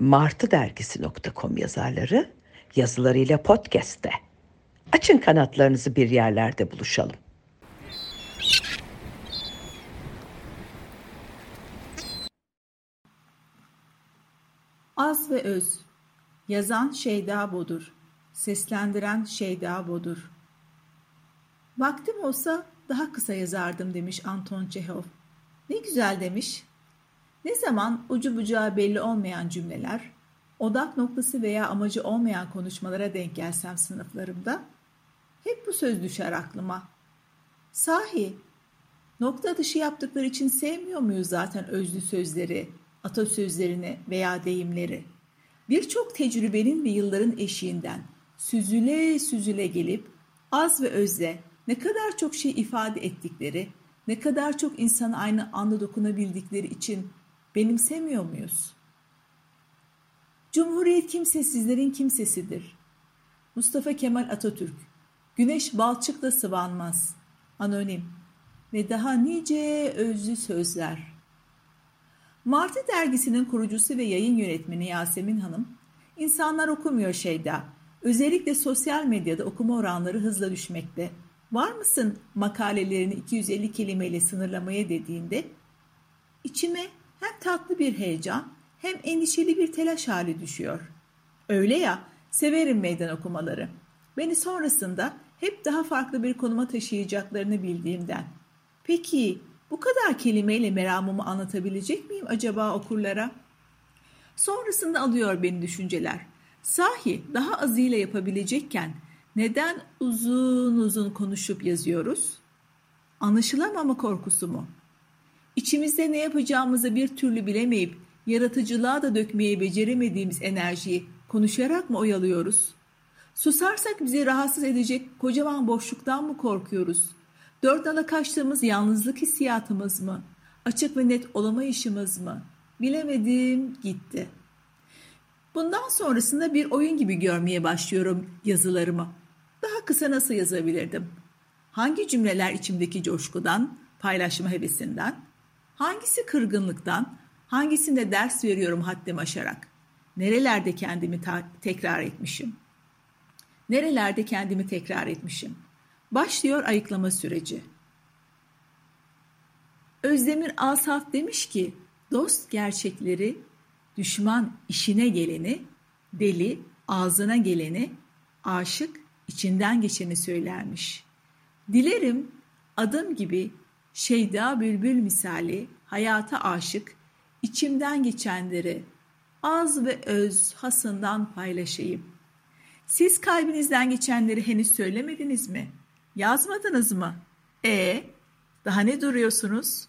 martıdergisi.com yazarları yazılarıyla podcast'te. Açın kanatlarınızı bir yerlerde buluşalım. Az ve Öz Yazan Şeyda Bodur Seslendiren Şeyda Bodur Vaktim olsa daha kısa yazardım demiş Anton Çehov. Ne güzel demiş. Ne zaman ucu bucağı belli olmayan cümleler, odak noktası veya amacı olmayan konuşmalara denk gelsem sınıflarımda, hep bu söz düşer aklıma. Sahi, nokta dışı yaptıkları için sevmiyor muyuz zaten özlü sözleri, atasözlerini veya deyimleri? Birçok tecrübenin ve yılların eşiğinden süzüle süzüle gelip az ve özle ne kadar çok şey ifade ettikleri, ne kadar çok insana aynı anda dokunabildikleri için benimsemiyor muyuz? Cumhuriyet kimsesizlerin kimsesidir. Mustafa Kemal Atatürk Güneş balçıkla sıvanmaz. Anonim ve daha nice özlü sözler. Martı dergisinin kurucusu ve yayın yönetmeni Yasemin Hanım, insanlar okumuyor şeyda. Özellikle sosyal medyada okuma oranları hızla düşmekte. Var mısın makalelerini 250 kelimeyle sınırlamaya dediğinde içime hem tatlı bir heyecan hem endişeli bir telaş hali düşüyor. Öyle ya, severim meydan okumaları. Beni sonrasında hep daha farklı bir konuma taşıyacaklarını bildiğimden. Peki bu kadar kelimeyle meramımı anlatabilecek miyim acaba okurlara? Sonrasında alıyor beni düşünceler. Sahi daha azıyla yapabilecekken neden uzun uzun konuşup yazıyoruz? Anlaşılamama korkusu mu? İçimizde ne yapacağımızı bir türlü bilemeyip yaratıcılığa da dökmeye beceremediğimiz enerjiyi konuşarak mı oyalıyoruz? Susarsak bizi rahatsız edecek kocaman boşluktan mı korkuyoruz? Dört ala kaçtığımız yalnızlık hissiyatımız mı? Açık ve net olamayışımız mı? Bilemedim gitti. Bundan sonrasında bir oyun gibi görmeye başlıyorum yazılarımı. Daha kısa nasıl yazabilirdim? Hangi cümleler içimdeki coşkudan, paylaşma hevesinden, hangisi kırgınlıktan, hangisinde ders veriyorum haddim aşarak? Nerelerde kendimi tekrar etmişim? Nerelerde kendimi tekrar etmişim? Başlıyor ayıklama süreci. Özdemir Asaf demiş ki, dost gerçekleri, düşman işine geleni, deli ağzına geleni, aşık içinden geçeni söylermiş. Dilerim adım gibi Şeyda Bülbül misali hayata aşık, içimden geçenleri az ve öz hasından paylaşayım. Siz kalbinizden geçenleri henüz söylemediniz mi? Yazmadınız mı? E daha ne duruyorsunuz?